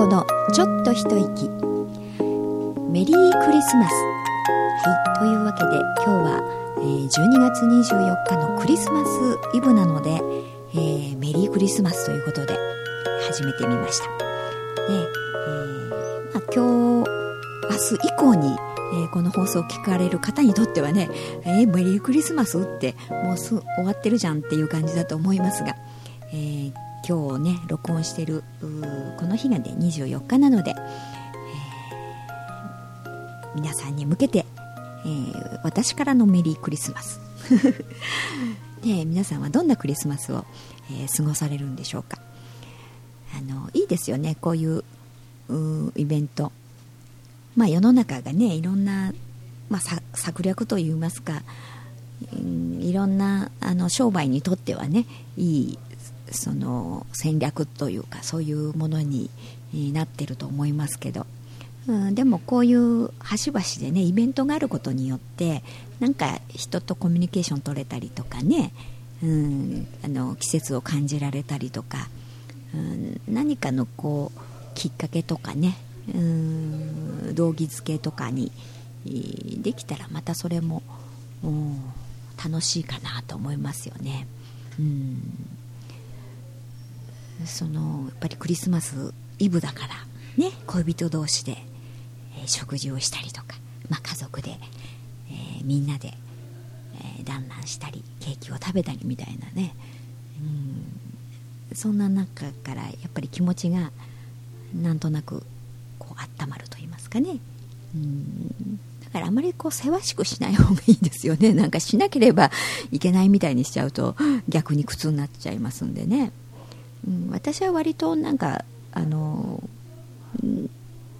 子のちょっと一息。メリークリスマス。はい。というわけで今日は、えー、12月24日のクリスマスイブなので、えー、メリークリスマスということで始めてみました。で、えー、まあ、今日明日以降にえー、この放送を聞かれる方にとってはね、えー、メリークリスマスってもうす終わってるじゃんっていう感じだと思いますが、えー、今日ね録音してるこの日がね24日なので、えー、皆さんに向けて、えー、私からのメリークリスマス。ね、皆さんはどんなクリスマスを、えー、過ごされるんでしょうか。あのいいですよねこういうイベント。まあ世の中がねいろんな、まあ、策略といいますかいろんなあの商売にとってはねいいその戦略というかそういうものになってると思いますけど、うん、でもこういう端々でねイベントがあることによってなんか人とコミュニケーション取れたりとかね、うん、あの季節を感じられたりとか、うん、何かのこうきっかけとかね、うん、道義づけとかにできたらまたそれも、楽しいかなと思いますよね。うんそのやっぱりクリスマスイブだからね。恋人同士で、えー、食事をしたりとか、まあ、家族で、えー、みんなで、えー、団らんしたりケーキを食べたりみたいなね。うん。そんな中からやっぱり気持ちがなんとなくこう温まると言いますかね。うん。だからあまりこうせわしくしない方がいいですよね。なんかしなければいけないみたいにしちゃうと逆に苦痛になっちゃいますんでねうん、私は割となんかあの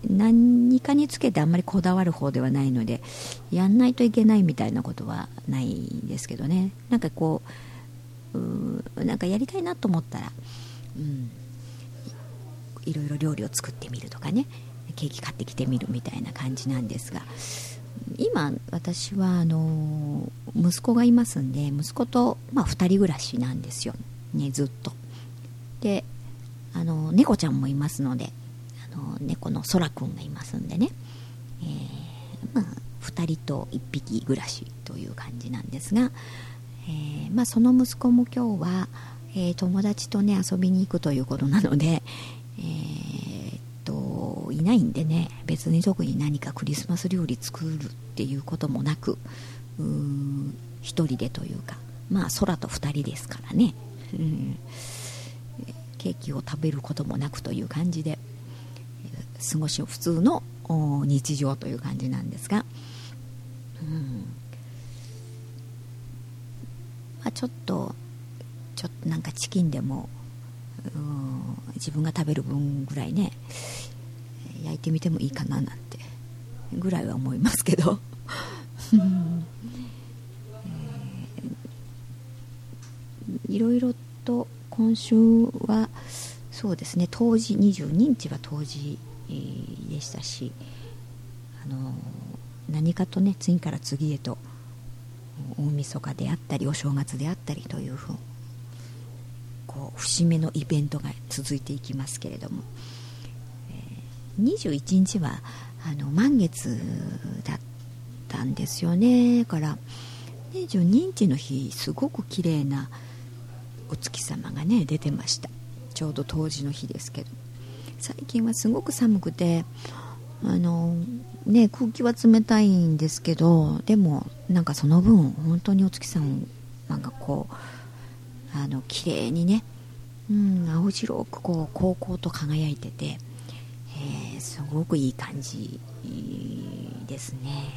何かにつけてあんまりこだわる方ではないのでやんないといけないみたいなことはないんですけどね。なんかこううなんかやりたいなと思ったら、うん、いろいろ料理を作ってみるとかね。ケーキ買ってきてみるみたいな感じなんですが今私はあの息子がいますんで息子と、まあ、2人暮らしなんですよ、ね、ずっと。であの猫ちゃんもいますのであの猫のそらくんがいますんでね、えー、まあ、2人と1匹暮らしという感じなんですが、えー、まあ、その息子も今日は、えー、友達とね遊びに行くということなので、えー、っといないんでね別に特に何かクリスマス料理作るっていうこともなく1人でというかまあ空と2人ですからね。うんケーキを食べることもなくという感じで過ごし普通の日常という感じなんですが、うん。まあ、ちょっとちょっとなんかチキンでも自分が食べる分ぐらいね焼いてみてもいいかななんてぐらいは思いますけど。いろいろと今週はそうですね当時22日は当時、でしたし、あの何かとね次から次へと大晦日であったりお正月であったりというふうこう節目のイベントが続いていきますけれども、えー、21日はあの満月だったんですよね。から22日の日すごく綺麗なお月様がね出てました。ちょうど冬至の日ですけど。最近はすごく寒くてあのね空気は冷たいんですけどでもなんかその分本当にお月さんなんかこうあの綺麗にね、うん、青白くこう高々と輝いてて、えー、すごくいい感じですね。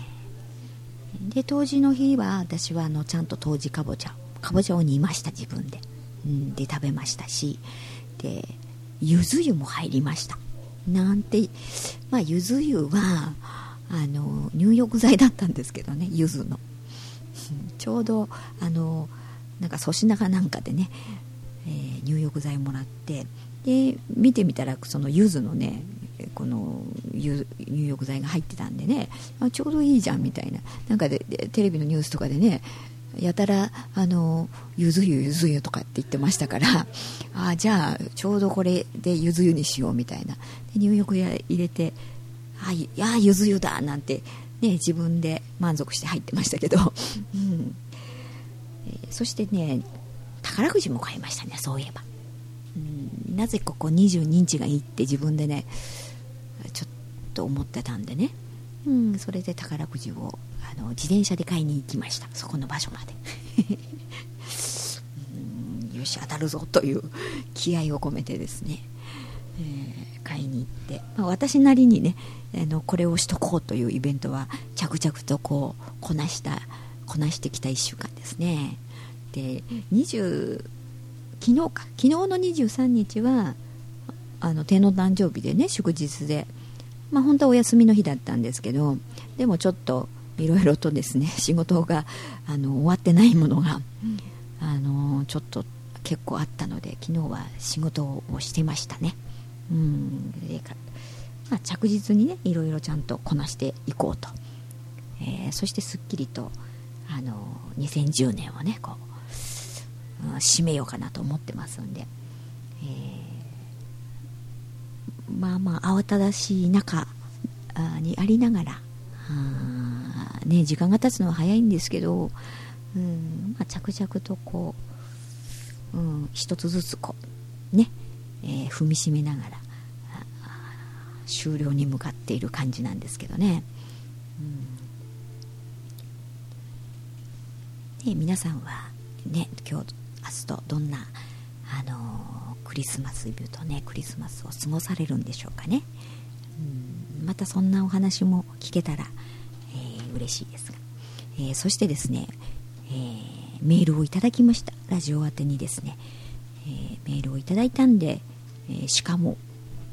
で冬至の日は私はあのちゃんと冬至かぼちゃかぼちゃを煮ました自分で。で食べましたしでゆず湯も入りました。なんてまあゆず湯はあの入浴剤だったんですけどねゆずの。ちょうどあのなんか粗品かなんかでね、えー、入浴剤もらってで見てみたらそのゆずのねこの入浴剤が入ってたんでねあちょうどいいじゃんみたいな。なんかでテレビのニュースとかでねやたらあのゆず湯ゆず湯とかって言ってましたから あじゃあちょうどこれでゆず湯にしようみたいな。で入浴や入れてあいやゆず湯だなんて、ね、自分で満足して入ってましたけど、うん。えー、そしてね宝くじも買いましたねそういえば、うん、なぜここ22日がいいって自分でねちょっと思ってたんでね、うん、それで宝くじをあの自転車で買いに行きました。そこの場所まで。よし当たるぞという気合を込めてですね、えー、買いに行って、まあ、私なりにねあのこれをしとこうというイベントは着々とこうこなしたこなしてきた1週間ですね。で20昨日か。昨日の23日はあの天皇誕生日でね祝日で、まあ、本当はお休みの日だったんですけどでもちょっといろいろとですね 仕事があの終わってないものが、あのちょっと結構あったので昨日は仕事をしてましたね。うん。まあ、着実にねいろいろちゃんとこなしていこうと、えー、そしてすっきりとあの2010年をねこう、うん、締めようかなと思ってますんで、えー、まあまあ慌ただしい中にありながらね、時間が経つのは早いんですけど、うんまあ、着々とこう、うん、一つずつこうね、えー、踏みしめながら終了に向かっている感じなんですけどね。うん、で皆さんはね今日明日とどんな、あのー、クリスマスイブとねクリスマスを過ごされるんでしょうかね。うんまたそんなお話も聞けたら、嬉しいですが、えー、そしてですね、えー、メールをいただきました。ラジオ宛てにですね、えー、メールをいただいたんで、え、しかも、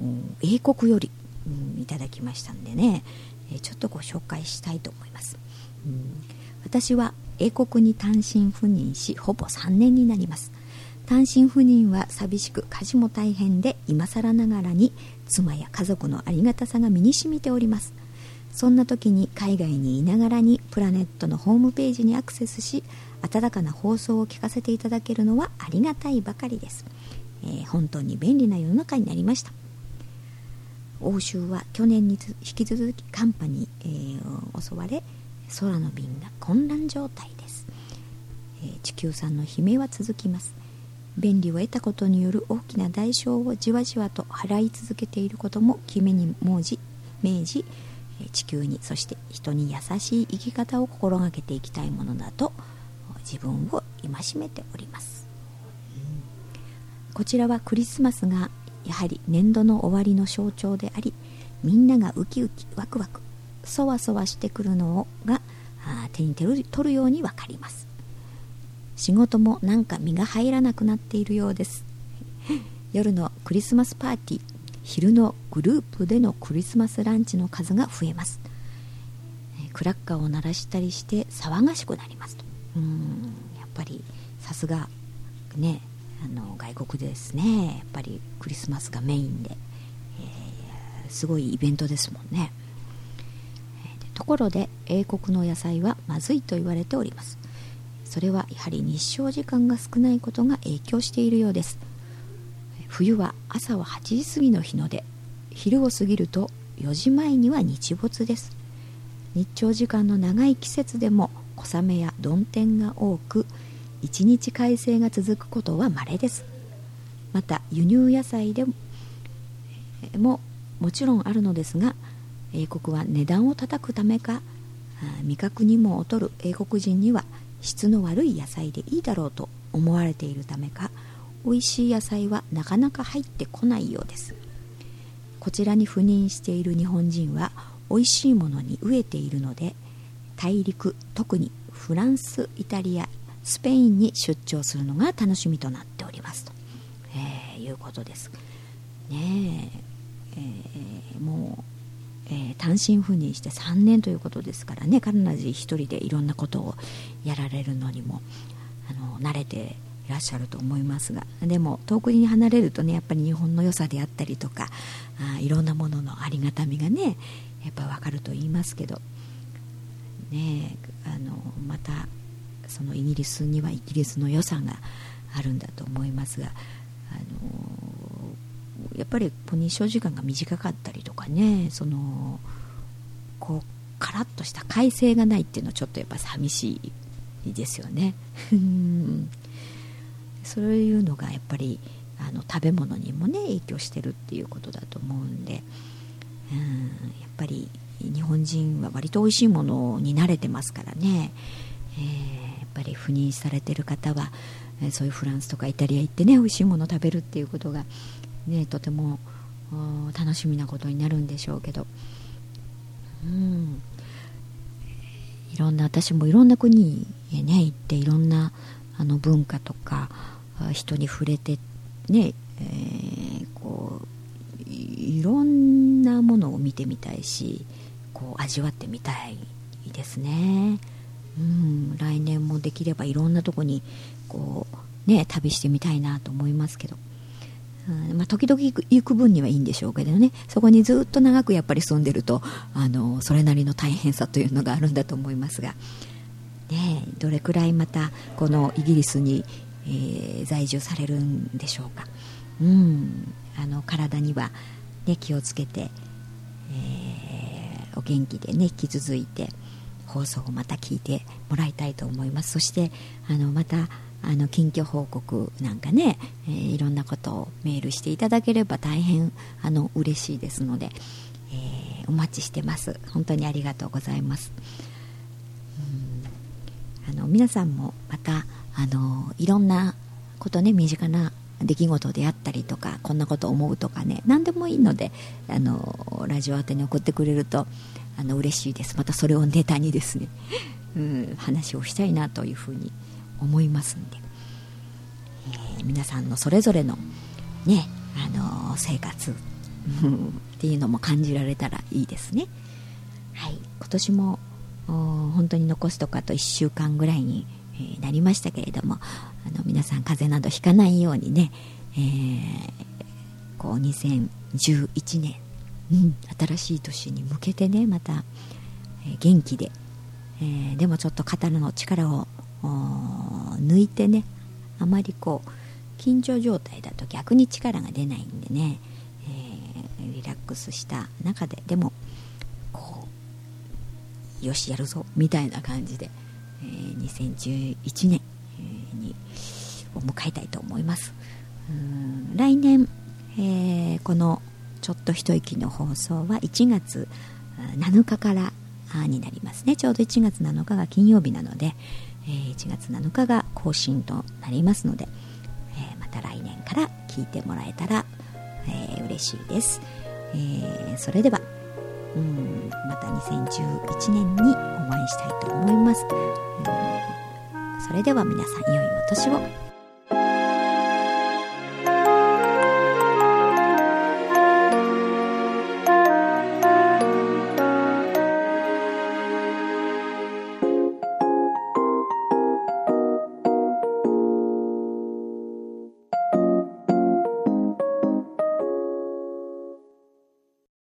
うん、英国より、うん、いただきましたんでね、え、ちょっとご紹介したいと思います、うん、私は英国に単身赴任しほぼ3年になります。単身赴任は寂しく家事も大変で今更ながらに妻や家族のありがたさが身に染みております。そんな時に海外にいながらにプラネットのホームページにアクセスし温かな放送を聞かせていただけるのはありがたいばかりです、えー、本当に便利な世の中になりました。欧州は去年に引き続き寒波に、えー、襲われ空の便が混乱状態です、えー、地球産の悲鳴は続きます。便利を得たことによる大きな代償をじわじわと払い続けていることも決めに文字明示。地球にそして人に優しい生き方を心がけていきたいものだと自分を戒めております、こちらはクリスマスがやはり年度の終わりの象徴でありみんながウキウキワクワクそわそわしてくるのが手に取るように分かります。仕事もなんか身が入らなくなっているようです。夜のクリスマスパーティー昼のグループでのクリスマスランチの数が増えます。クラッカーを鳴らしたりして騒がしくなります。とうんやっぱりさすがねあの外国ですね。やっぱりクリスマスがメインで、えー、すごいイベントですもんね。ところで英国の野菜はまずいと言われております。それはやはり日照時間が少ないことが影響しているようです。冬は朝は8時過ぎの日の出。昼を過ぎると4時前には日没です。日照時間の長い季節でも小雨や曇天が多く一日快晴が続くことは稀です。また輸入野菜でもももちろんあるのですが英国は値段を叩くためか味覚にも劣る英国人には質の悪い野菜でいいだろうと思われているためか美味しい野菜はなかなか入ってこないようです。こちらに赴任している日本人は美味しいものに飢えているので大陸特にフランスイタリアスペインに出張するのが楽しみとなっております。と、えー、いうことです。ねええー、もう、えー、単身赴任して3年ということですからね彼女一人でいろんなことをやられるのにもあの慣れてらっしゃると思いますがでも遠くに離れるとねやっぱり日本の良さであったりとかあいろんなもののありがたみがねやっぱ分かると言いますけどねあのまたそのイギリスにはイギリスの良さがあるんだと思いますが、あのやっぱりここに所時間が短かったりとかねそのこうカラッとした快晴がないっていうのはちょっとやっぱ寂しいですよね。そういうのがやっぱりあの食べ物にもね影響してるっていうことだと思うんでうんやっぱり日本人は割と美味しいものに慣れてますからね、えー、やっぱり赴任されてる方は、そういうフランスとかイタリア行ってね美味しいもの食べるっていうことが、ね、とても楽しみなことになるんでしょうけど、うん、いろんな私もいろんな国へね行っていろんなあの文化とか人に触れてね、えー、こういろんなものを見てみたいしこう味わってみたいですね。うん、来年もできればいろんなとこにこうね旅してみたいなと思いますけど、うんまあ、時々行く分にはいいんでしょうけどね。そこにずっと長くやっぱり住んでるとあのそれなりの大変さというのがあるんだと思いますが、ね、どれくらいまたこのイギリスに、えー、在住されるんでしょうか、うん、あの体には、ね、気をつけて、えー、お元気でね引き続いて放送をまた聞いてもらいたいと思います。そしてあのまたあの近況報告なんかね、えー、いろんなことをメールしていただければ大変あの嬉しいですので、えー、お待ちしてます。本当にありがとうございます。あの皆さんもまたあのいろんなことね身近な出来事であったりとかこんなこと思うとかね何でもいいのであのラジオ宛てに送ってくれるとあの嬉しいです。またそれをネタにですね、うん、話をしたいなというふうに思いますんで、えー、皆さんのそれぞれのねあの生活っていうのも感じられたらいいですね。はい。今年も本当に残すとかと1週間ぐらいになりましたけれどもあの皆さん風邪などひかないようにね、えー、こう2011年、うん、新しい年に向けてねまた、え、元気で、えー、でもちょっと肩の力を抜いてねあまりこう緊張状態だと逆に力が出ないんでね、えー、リラックスした中ででもよしやるぞみたいな感じで、えー、2011年にを迎えたいと思います。来年、えー、この「ちょっと一息」の放送は1月7日からになりますね。ちょうど1月7日が金曜日なので、えー、1月7日が更新となりますので、えー、また来年から聞いてもらえたら、えー、嬉しいです、えー、それではうんまた2011年にお会いしたいと思います、それでは皆さん良いお年を。